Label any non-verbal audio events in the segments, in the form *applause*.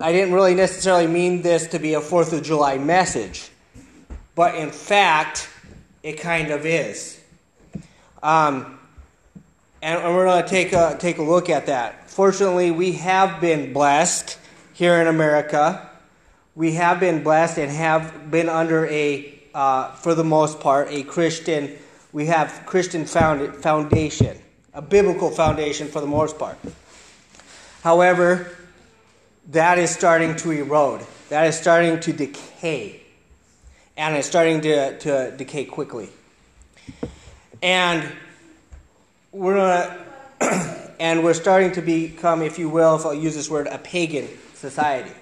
I didn't really necessarily mean this to be a 4th of July message, but in fact, it kind of is. Um, and we're going to take a, take a look at that. Fortunately, we have been blessed here in America. We have been blessed and have been under a, uh, for the most part, a Christian, we have Christian found, foundation, a biblical foundation for the most part. However, that is starting to erode. That is starting to decay. And it's starting to, to decay quickly. And we're gonna, *clears throat* and we're starting to become, if you will, if I'll use this word, a pagan society.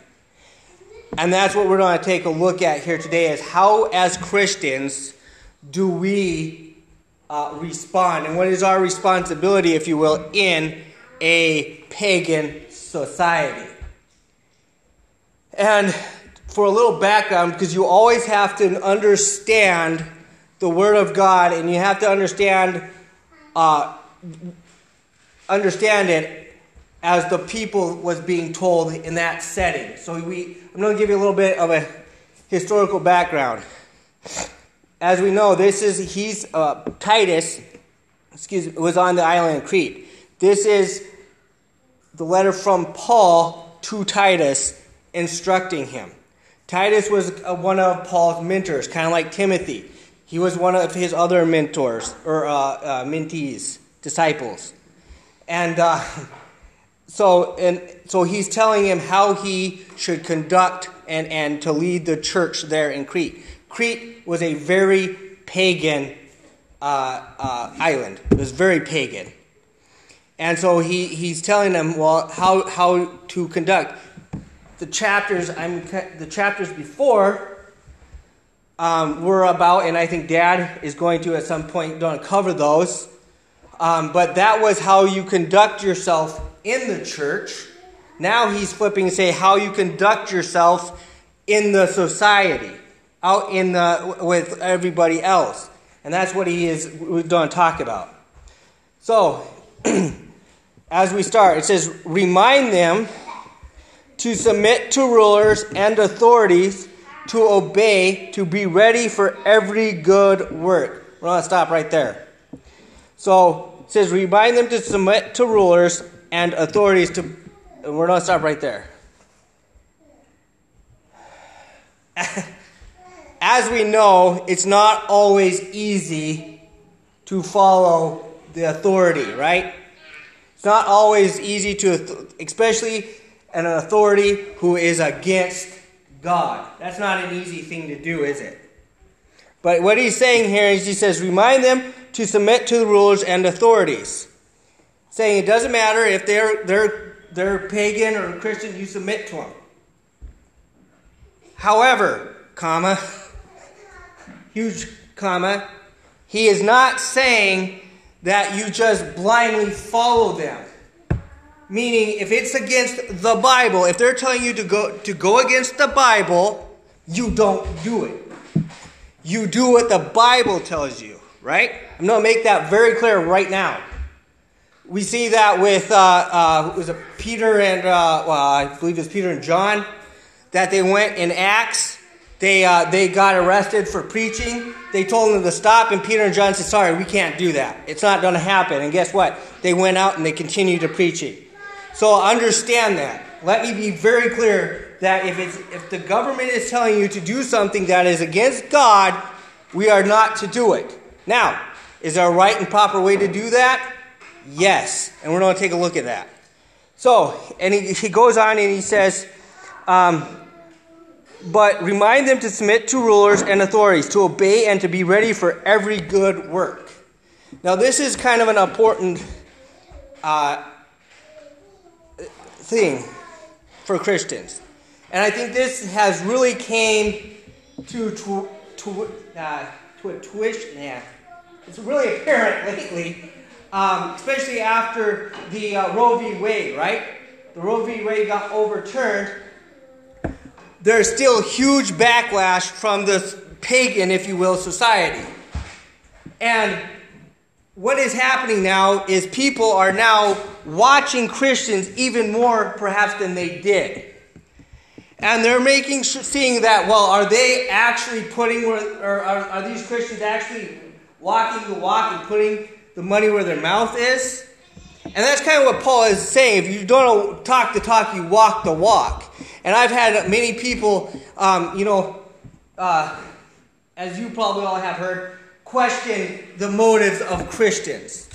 And that's what we're going to take a look at here today is how, as Christians, do we uh, respond? And what is our responsibility, if you will, in a pagan society? And for a little background, because you always have to understand the Word of God and you have to understand uh, understand it as the people was being told in that setting. So we, I'm going to give you a little bit of a historical background. As we know, this is he's uh, Titus. Excuse me, was on the island of Crete. This is the letter from Paul to Titus, instructing him. Titus was uh, one of Paul's mentors, kind of like Timothy. He was one of his other mentors or uh, uh, mentees, disciples, and uh, *laughs* so and so he's telling him how he should conduct and and to lead the church there in Crete. Crete was a very pagan uh, uh, island. It was very pagan, and so he he's telling them well how how to conduct the chapters. I'm the chapters before um, were about, and I think Dad is going to at some point going to cover those. Um, but that was how you conduct yourself in the church. Now he's flipping to say how you conduct yourself in the society, out in the with everybody else, and that's what he is going to talk about. So, *clears throat* as we start, it says, "Remind them to submit to rulers and authorities." to obey, to be ready for every good work. We're going to stop right there. So it says, remind them to submit to rulers and authorities to. And we're going to stop right there. *laughs* As we know, it's not always easy to follow the authority, right? It's not always easy to, especially an authority who is against God. That's not an easy thing to do, is it? But what he's saying here is he says, remind them to submit to the rulers and authorities. Saying it doesn't matter if they're, they're, they're pagan or Christian, you submit to them. However, comma, huge comma, he is not saying that you just blindly follow them. Meaning, if it's against the Bible, if they're telling you to go, to go against the Bible, you don't do it. You do what the Bible tells you, right? I'm going to make that very clear right now. We see that with, uh, uh, was it Peter and, uh, well, I believe it's Peter and John, that they went in Acts. They, uh, they got arrested for preaching. They told them to stop, and Peter and John said, Sorry, we can't do that. It's not going to happen. And guess what? They went out and they continued to preaching. So understand that. Let me be very clear that if, it's, if the government is telling you to do something that is against God, we are not to do it. Now, is there a right and proper way to do that? Yes. And we're going to take a look at that. So, and he, he goes on and he says, um, but remind them to submit to rulers and authorities, to obey and to be ready for every good work. Now, this is kind of an important uh, thing for Christians. And I think this has really came to, uh, to a twist. Yeah, it's really apparent *laughs* lately, um, especially after the uh, Roe v. Wade, right? The Roe v. Wade got overturned. There's still huge backlash from this pagan, if you will, society. And what is happening now is people are now watching Christians even more perhaps than they did. And they're making seeing that well, are they actually putting or are, are these Christians actually walking the walk and putting the money where their mouth is? And that's kind of what Paul is saying. If you don't talk the talk, you walk the walk. And I've had many people, um, you know, uh, as you probably all have heard, question the motives of Christians.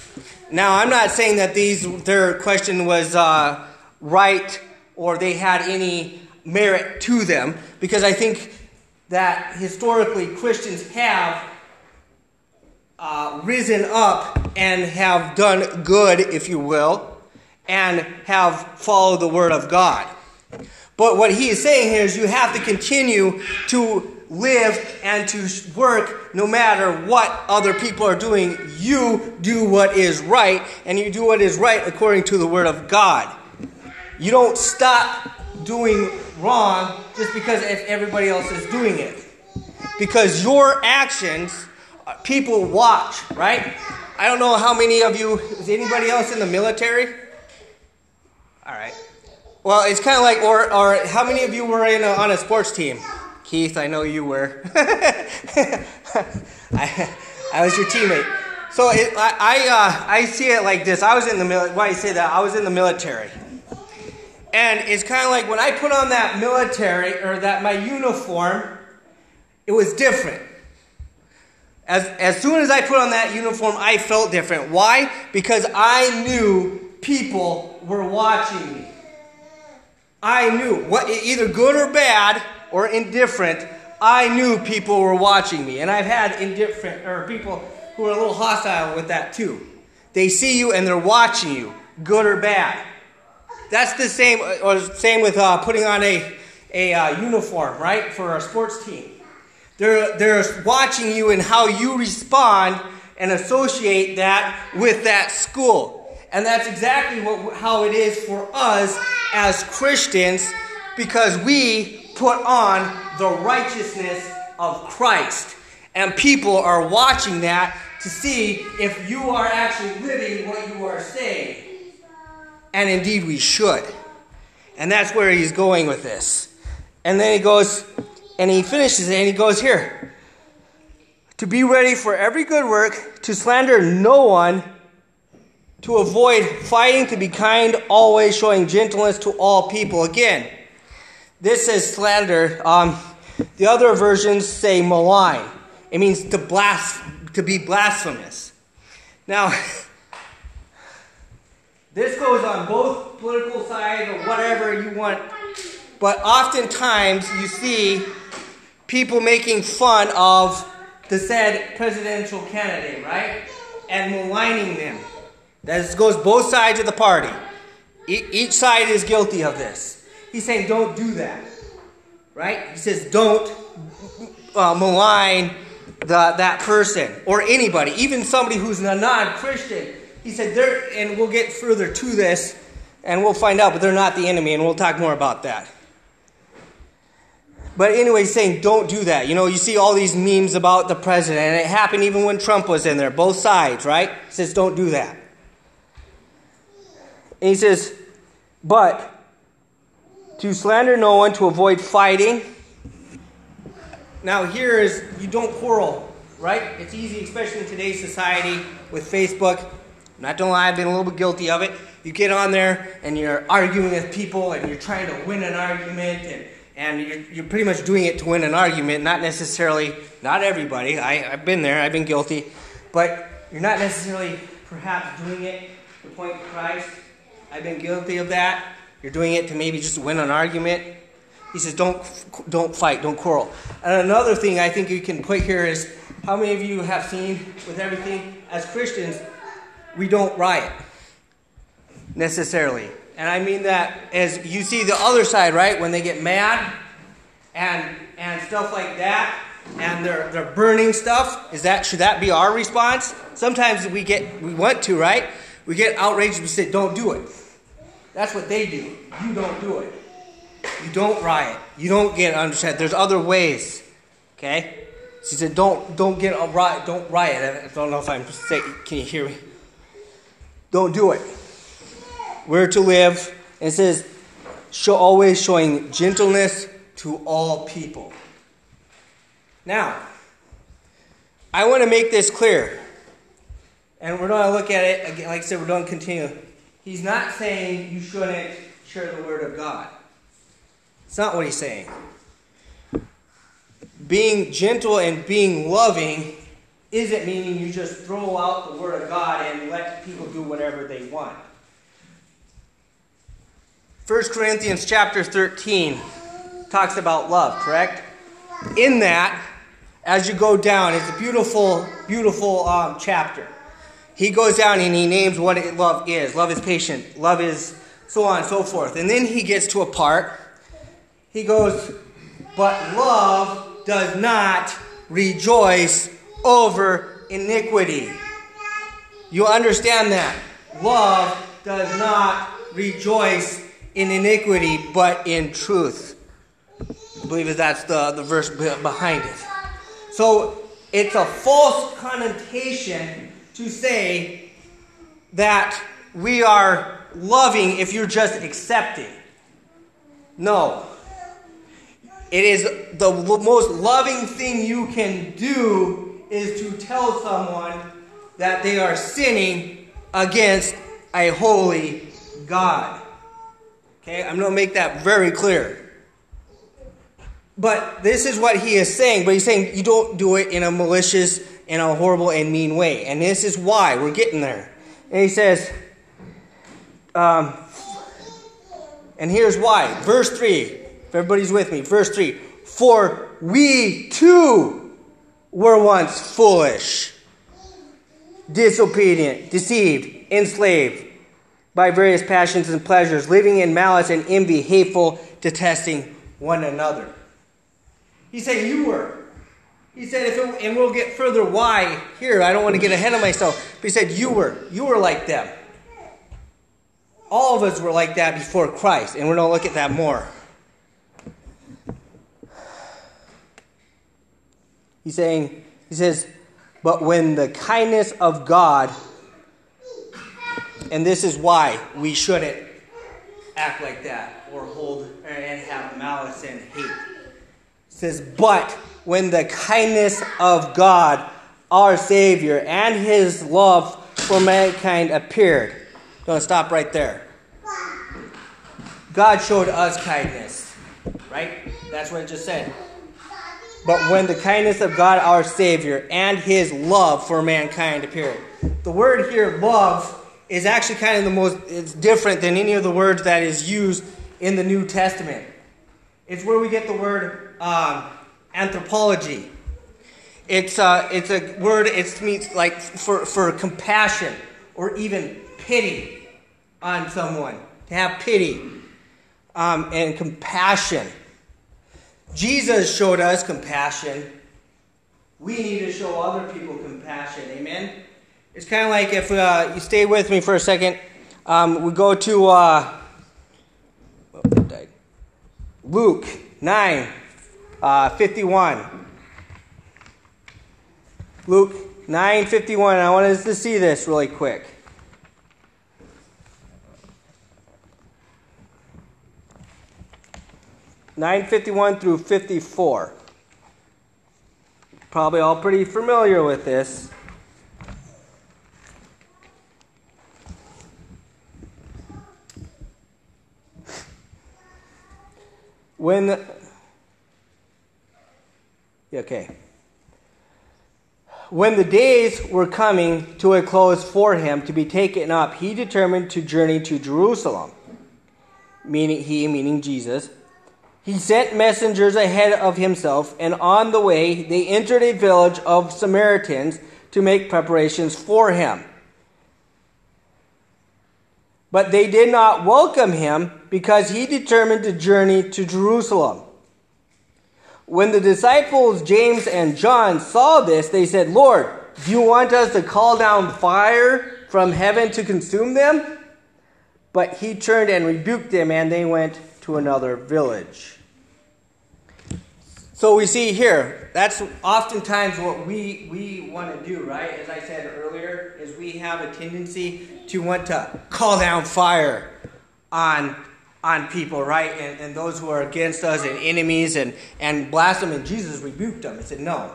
Now, I'm not saying that these their question was uh, right or they had any merit to them, because I think that historically Christians have uh, risen up and have done good, if you will, and have followed the Word of God. But what he is saying here is you have to continue to live and to work no matter what other people are doing. You do what is right, and you do what is right according to the Word of God. You don't stop doing wrong just because if everybody else is doing it. Because your actions uh, people watch, right? I don't know how many of you, is anybody else in the military? All right. Well, it's kind of like, or, or how many of you were in a, on a sports team? Keith, I know you were. *laughs* I, I was your teammate. So it, I, I, uh, I see it like this. I was in the military. Why you say that? I was in the military. And it's kind of like when I put on that military or that my uniform, it was different. As, as soon as I put on that uniform, I felt different. Why? Because I knew people were watching me. I knew, what, either good or bad or indifferent, I knew people were watching me. And I've had indifferent, or people who are a little hostile with that too. They see you and they're watching you, good or bad. That's the same, or same with uh, putting on a, a uh, uniform, right, for a sports team. They're, they're watching you and how you respond and associate that with that school. And that's exactly what, how it is for us as Christians because we put on the righteousness of Christ. And people are watching that to see if you are actually living what you are saying. And indeed, we should. And that's where he's going with this. And then he goes, and he finishes it and he goes here to be ready for every good work, to slander no one, to avoid fighting, to be kind, always showing gentleness to all people. Again, this is slander. Um, the other versions say malign. It means to blas- to be blasphemous. Now, *laughs* this goes on both political sides or whatever you want, but oftentimes you see people making fun of the said presidential candidate, right? And maligning them. That goes both sides of the party. E- each side is guilty of this. He's saying, don't do that. Right? He says, don't uh, malign the, that person or anybody, even somebody who's a non Christian. He said, they're, and we'll get further to this and we'll find out, but they're not the enemy, and we'll talk more about that. But anyway, saying don't do that. You know, you see all these memes about the president, and it happened even when Trump was in there, both sides, right? Says don't do that. And he says, but to slander no one, to avoid fighting. Now, here is you don't quarrel, right? It's easy, especially in today's society with Facebook. Not gonna lie, I've been a little bit guilty of it. You get on there and you're arguing with people and you're trying to win an argument and and you're, you're, pretty much doing it to win an argument, not necessarily, not everybody. I, I've been there, I've been guilty, but you're not necessarily perhaps doing it to point to Christ. I've been guilty of that. You're doing it to maybe just win an argument. He says, don't, don't fight, don't quarrel. And another thing I think you can put here is how many of you have seen with everything as Christians, we don't riot necessarily. And I mean that as you see the other side, right? When they get mad and and stuff like that, and they're they're burning stuff. Is that should that be our response? Sometimes we get we want to, right? We get outraged. We say, "Don't do it." That's what they do. You don't do it. You don't riot. You don't get upset. There's other ways. Okay. She said, "Don't don't get a riot. Don't riot." I don't know if I'm saying. Can you hear me? Don't do it. We're to live. It says, show, always showing gentleness to all people. Now, I want to make this clear. And we're going to look at it, again, like I said, we're going to continue. He's not saying you shouldn't share the Word of God. It's not what he's saying. Being gentle and being loving isn't meaning you just throw out the Word of God and let people do whatever they want. 1 Corinthians chapter 13 talks about love, correct? In that, as you go down, it's a beautiful, beautiful um, chapter. He goes down and he names what love is. Love is patient. Love is so on and so forth. And then he gets to a part. He goes, but love does not rejoice over iniquity. You understand that? Love does not rejoice in iniquity, but in truth. I believe that's the, the verse behind it. So it's a false connotation to say that we are loving if you're just accepting. No. It is the most loving thing you can do is to tell someone that they are sinning against a holy God. Okay, I'm going to make that very clear. But this is what he is saying. But he's saying you don't do it in a malicious, in a horrible and mean way. And this is why we're getting there. And he says, um, and here's why. Verse 3. If everybody's with me, verse 3. For we too were once foolish, disobedient, deceived, enslaved by various passions and pleasures, living in malice and envy, hateful, detesting one another. He said, You were. He said, if it, and we'll get further why here. I don't want to get ahead of myself. But he said, You were. You were like them. All of us were like that before Christ, and we're going to look at that more. He's saying, He says, But when the kindness of God, and this is why we shouldn't act like that or hold and have malice and hate says, But when the kindness of God, our Savior, and his love for mankind appeared. To stop right there. God showed us kindness, right? That's what it just said. But when the kindness of God, our Savior, and his love for mankind appeared. The word here, love, is actually kind of the most, it's different than any of the words that is used in the New Testament. It's where we get the word um, anthropology. It's, uh, it's a word, it means like for, for compassion or even pity on someone. To have pity um, and compassion. Jesus showed us compassion. We need to show other people compassion. Amen? It's kind of like if uh, you stay with me for a second, um, we go to. Uh, Luke 9 uh, 51. Luke 9 51. I want us to see this really quick. Nine fifty one through fifty four. Probably all pretty familiar with this. When okay. When the days were coming to a close for him to be taken up, he determined to journey to Jerusalem. Meaning he, meaning Jesus. He sent messengers ahead of himself, and on the way they entered a village of Samaritans to make preparations for him. But they did not welcome him because he determined to journey to Jerusalem. When the disciples James and John saw this, they said, Lord, do you want us to call down fire from heaven to consume them? But he turned and rebuked them, and they went to another village. So we see here, that's oftentimes what we, we want to do, right? As I said earlier, is we have a tendency to want to call down fire on on people, right? And, and those who are against us and enemies and, and blasphemy. And Jesus rebuked them and said, No.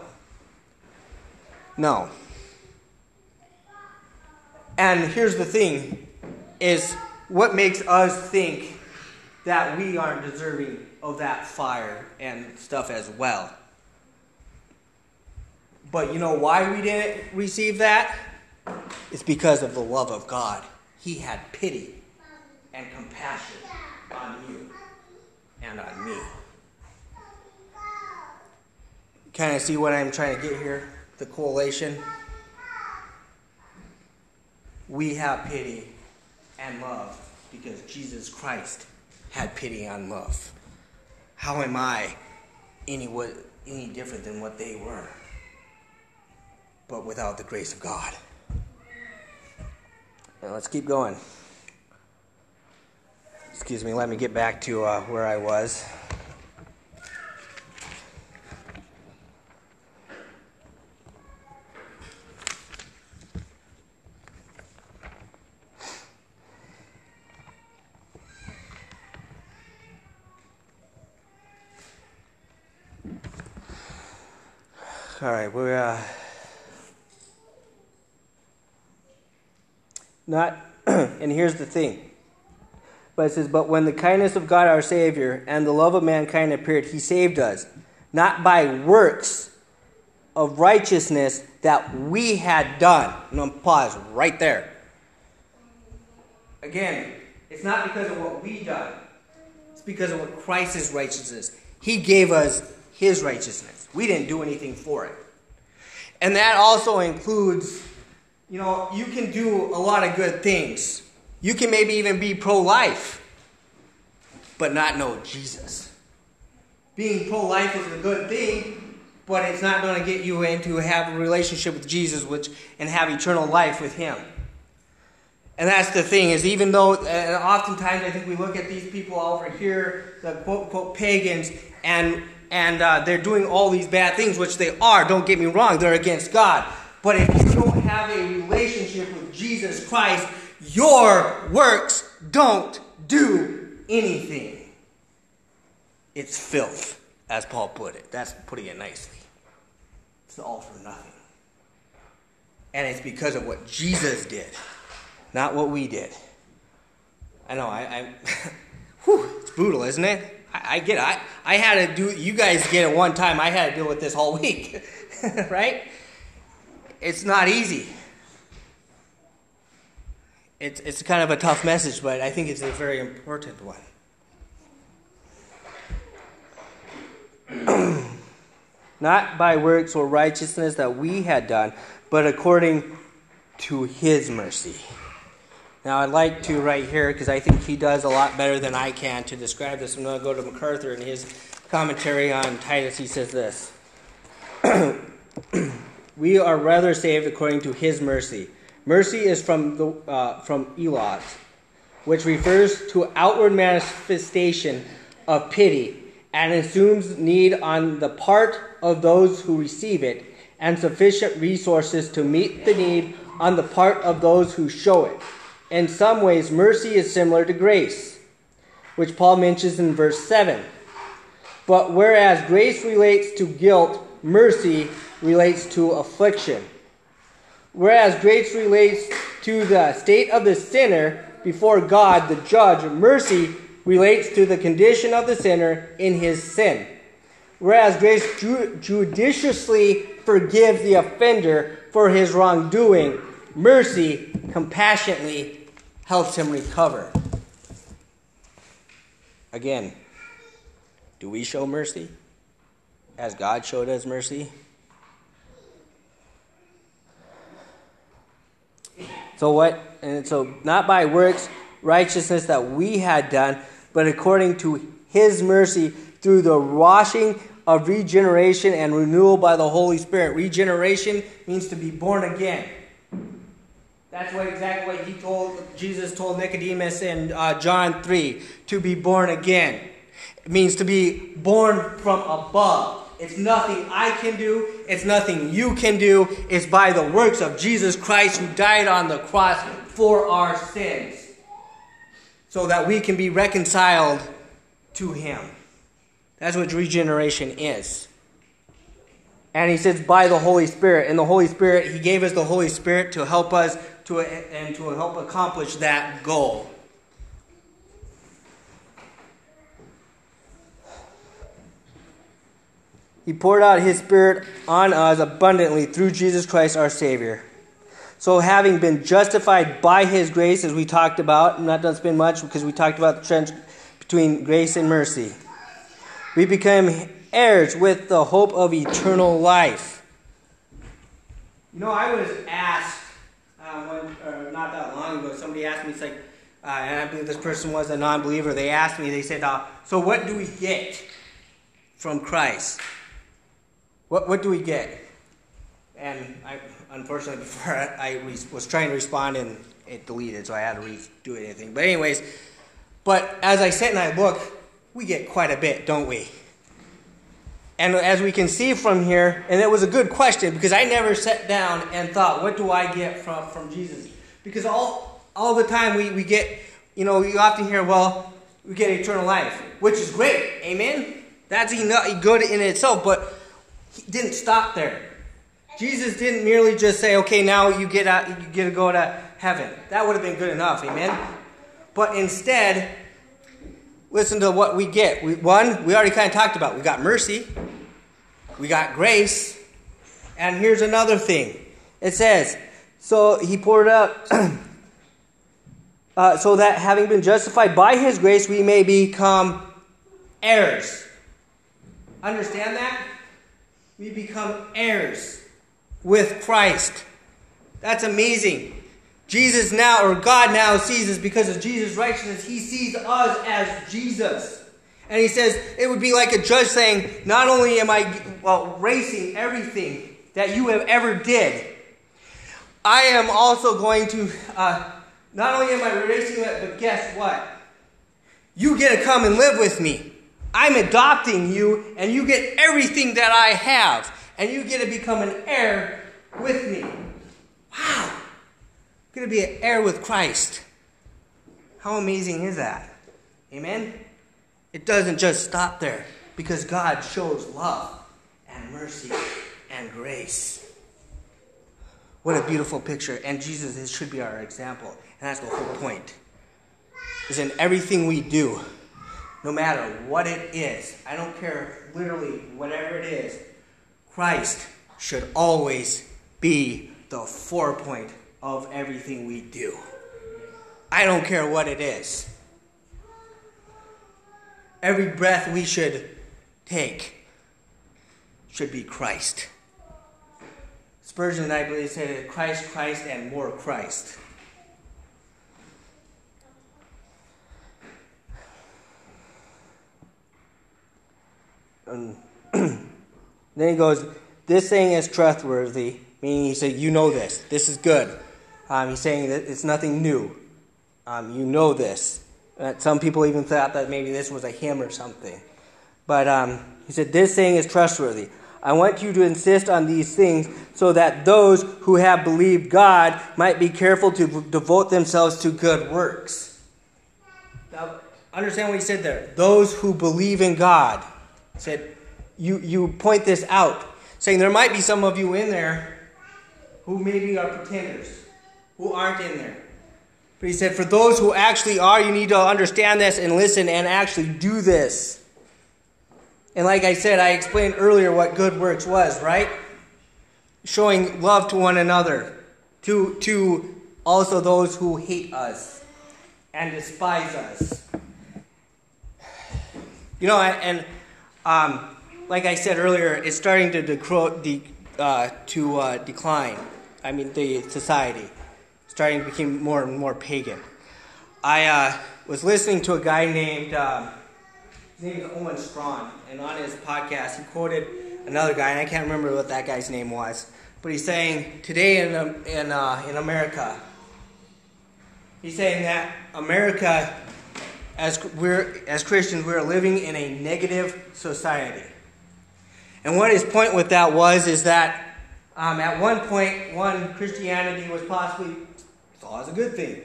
No. And here's the thing is what makes us think that we aren't deserving of that fire and stuff as well. But you know why we didn't receive that? It's because of the love of God. He had pity and compassion on you and on me. Kind of see what I'm trying to get here? The correlation. We have pity and love because Jesus Christ had pity and love. How am I any, what, any different than what they were? But without the grace of God. Now let's keep going. Excuse me, let me get back to uh, where I was. All right, we're uh, not, *clears throat* and here's the thing. But it says, But when the kindness of God our Savior and the love of mankind appeared, he saved us, not by works of righteousness that we had done. I'm going to pause right there. Again, it's not because of what we done. It's because of what Christ's righteousness. He gave us his righteousness. We didn't do anything for it. And that also includes, you know, you can do a lot of good things. You can maybe even be pro life, but not know Jesus. Being pro life is a good thing, but it's not going to get you into have a relationship with Jesus which, and have eternal life with Him. And that's the thing is even though oftentimes I think we look at these people over here, the quote quote pagans, and and uh, they're doing all these bad things, which they are. Don't get me wrong; they're against God. But if you don't have a relationship with Jesus Christ, your works don't do anything. It's filth, as Paul put it. That's putting it nicely. It's all for nothing. And it's because of what Jesus did, not what we did. I know, I, I *laughs* whew, it's brutal, isn't it? I, I get it. I, I had to do, you guys get it one time, I had to deal with this whole week, *laughs* right? It's not easy it's, it's kind of a tough message, but I think it's a very important one. *clears throat* Not by works or righteousness that we had done, but according to his mercy. Now, I'd like to, right here, because I think he does a lot better than I can to describe this. I'm going to go to MacArthur in his commentary on Titus. He says this *clears throat* We are rather saved according to his mercy Mercy is from, the, uh, from eleos, which refers to outward manifestation of pity and assumes need on the part of those who receive it and sufficient resources to meet the need on the part of those who show it. In some ways, mercy is similar to grace, which Paul mentions in verse 7. But whereas grace relates to guilt, mercy relates to affliction. Whereas grace relates to the state of the sinner before God, the judge, mercy relates to the condition of the sinner in his sin. Whereas grace ju- judiciously forgives the offender for his wrongdoing, mercy compassionately helps him recover. Again, do we show mercy as God showed us mercy? So what? And so not by works righteousness that we had done, but according to His mercy through the washing of regeneration and renewal by the Holy Spirit. Regeneration means to be born again. That's what exactly what he told Jesus told Nicodemus in uh, John three to be born again. It means to be born from above. It's nothing I can do. It's nothing you can do. It's by the works of Jesus Christ who died on the cross for our sins. so that we can be reconciled to Him. That's what regeneration is. And he says, by the Holy Spirit. And the Holy Spirit, he gave us the Holy Spirit to help us to, and to help accomplish that goal. He poured out his Spirit on us abundantly through Jesus Christ our Savior. So, having been justified by his grace, as we talked about, I'm not going to spend much because we talked about the trend between grace and mercy, we become heirs with the hope of eternal life. You know, I was asked or not that long ago, somebody asked me, it's like, uh, and I believe this person was a non believer. They asked me, they said, uh, So, what do we get from Christ? What, what do we get? And I, unfortunately, *laughs* before I, I was trying to respond and it deleted, so I had to redo anything. But, anyways, but as I sit and I look, we get quite a bit, don't we? And as we can see from here, and it was a good question because I never sat down and thought, what do I get from, from Jesus? Because all, all the time we, we get, you know, you often hear, well, we get eternal life, which is great. Amen? That's enough, good in itself, but he didn't stop there. Jesus didn't merely just say, okay, now you get, out, you get to go to heaven. That would have been good enough. Amen? But instead, listen to what we get. We, one, we already kind of talked about. We got mercy, we got grace, and here's another thing. It says, so he poured out, *clears throat* uh, so that having been justified by his grace, we may become heirs. Understand that? We become heirs with Christ. That's amazing. Jesus now, or God now sees us because of Jesus' righteousness. He sees us as Jesus. And he says, it would be like a judge saying, not only am I well, racing everything that you have ever did, I am also going to, uh, not only am I racing it, but guess what? You get to come and live with me. I'm adopting you, and you get everything that I have, and you get to become an heir with me. Wow going to be an heir with Christ. How amazing is that? Amen? It doesn't just stop there because God shows love and mercy and grace. What a beautiful picture. And Jesus should be our example. And that's the whole point. Is in everything we do, no matter what it is, I don't care literally whatever it is, Christ should always be the forepoint of everything we do. I don't care what it is. Every breath we should take should be Christ. Spurgeon, and I believe, said Christ, Christ, and more Christ. And *clears throat* then he goes, This thing is trustworthy, meaning he said, You know this. This is good. Um, he's saying that it's nothing new. Um, you know this. Uh, some people even thought that maybe this was a hymn or something. But um, he said, This thing is trustworthy. I want you to insist on these things so that those who have believed God might be careful to devote themselves to good works. Now, understand what he said there. Those who believe in God. Said, you, you point this out, saying there might be some of you in there who maybe are pretenders who aren't in there. But he said, for those who actually are, you need to understand this and listen and actually do this. And like I said, I explained earlier what good works was, right? Showing love to one another, to, to also those who hate us and despise us. You know, and um, like I said earlier, it's starting to, decro- de- uh, to uh, decline. I mean, the society starting to become more and more pagan. I uh, was listening to a guy named, uh, his name is Owen Strachan, and on his podcast he quoted another guy, and I can't remember what that guy's name was, but he's saying today in, um, in, uh, in America, he's saying that America, as, we're, as Christians, we're living in a negative society. And what his point with that was is that um, at one point, one Christianity was possibly saw as a good thing.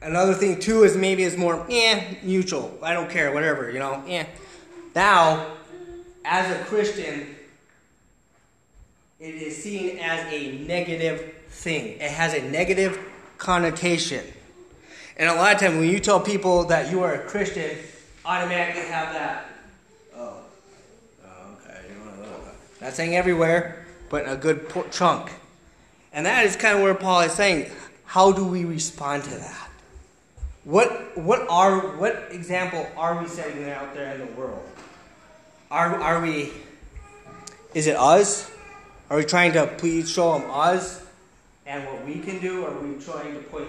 another thing too is maybe it's more eh mutual. I don't care, whatever, you know. Eh. Now, as a Christian, it is seen as a negative thing. It has a negative connotation. And a lot of times when you tell people that you are a Christian, automatically have that. Oh, oh okay. Uh, not saying everywhere, but a good chunk. And that is kind of where Paul is saying, how do we respond to that? What what are what example are we setting out there in the world? Are are we is it us? Are we trying to please show them us and what we can do? Or are we trying to point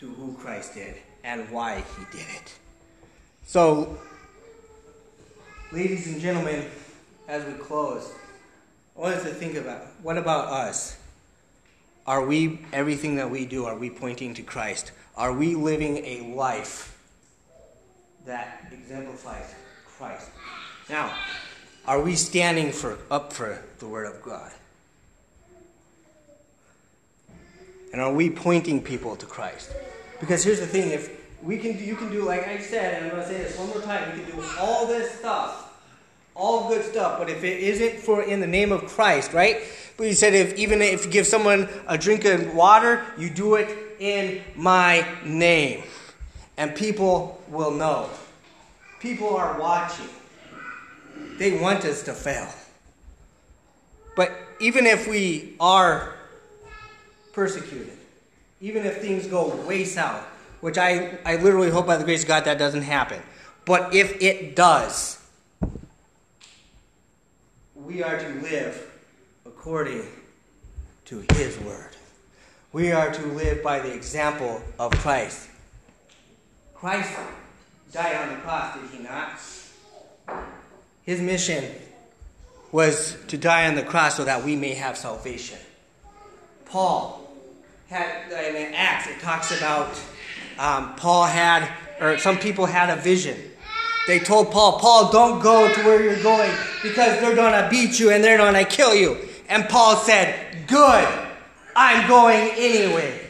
to who Christ did and why he did it? So, ladies and gentlemen, as we close, I want us to think about what about us? Are we, everything that we do, are we pointing to Christ? Are we living a life that exemplifies Christ? Now, are we standing for, up for the Word of God? And are we pointing people to Christ? Because here's the thing: if we can, you can do like I said, and I'm going to say this one more time. You can do all this stuff, all good stuff, but if it isn't for in the name of Christ, right? But he said, if even if you give someone a drink of water, you do it in my name, and people will know. People are watching. They want us to fail. But even if we are persecuted, even if things go way south, which I, I literally hope by the grace of God that doesn't happen, but if it does, we are to live according to His word. We are to live by the example of Christ. Christ died on the cross, did he not? His mission was to die on the cross so that we may have salvation. Paul had, in Acts, it talks about um, Paul had, or some people had a vision. They told Paul, Paul, don't go to where you're going because they're going to beat you and they're going to kill you. And Paul said, Good, I'm going anyway.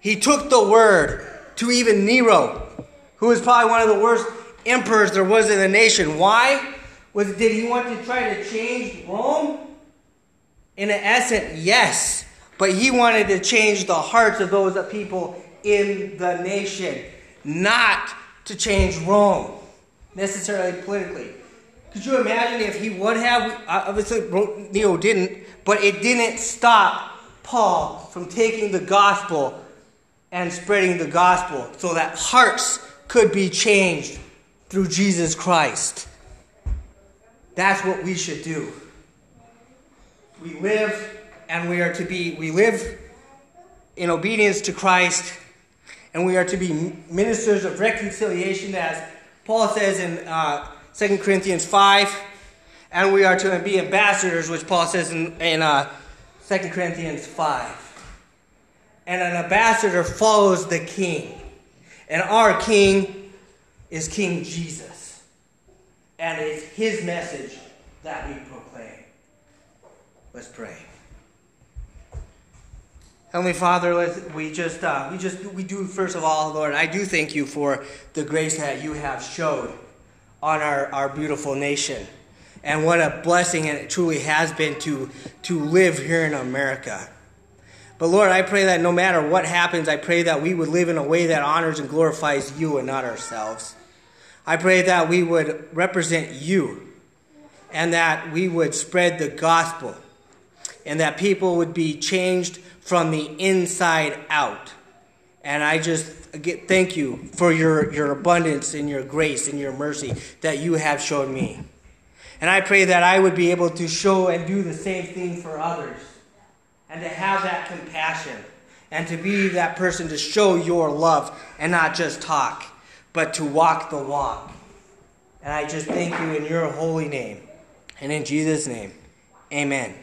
He took the word to even Nero, who was probably one of the worst emperors there was in the nation. Why? Was did he want to try to change Rome? In essence, yes. But he wanted to change the hearts of those people in the nation, not to change Rome, necessarily politically. Could you imagine if he would have? Obviously, Nero didn't, but it didn't stop Paul from taking the gospel and spreading the gospel so that hearts could be changed through Jesus Christ. That's what we should do. We live and we are to be, we live in obedience to Christ and we are to be ministers of reconciliation as Paul says in uh, 2 Corinthians 5. And we are to be ambassadors, which Paul says in, in uh, 2 Corinthians 5. And an ambassador follows the king. And our king is King Jesus. And it's his message that we proclaim. Let's pray. Heavenly Father, we just uh, we just we do first of all, Lord, I do thank you for the grace that you have showed on our, our beautiful nation. And what a blessing it truly has been to, to live here in America. But Lord, I pray that no matter what happens, I pray that we would live in a way that honors and glorifies you and not ourselves. I pray that we would represent you and that we would spread the gospel and that people would be changed from the inside out. And I just thank you for your, your abundance and your grace and your mercy that you have shown me. And I pray that I would be able to show and do the same thing for others and to have that compassion and to be that person to show your love and not just talk but to walk the walk. And I just thank you in your holy name. And in Jesus' name, amen.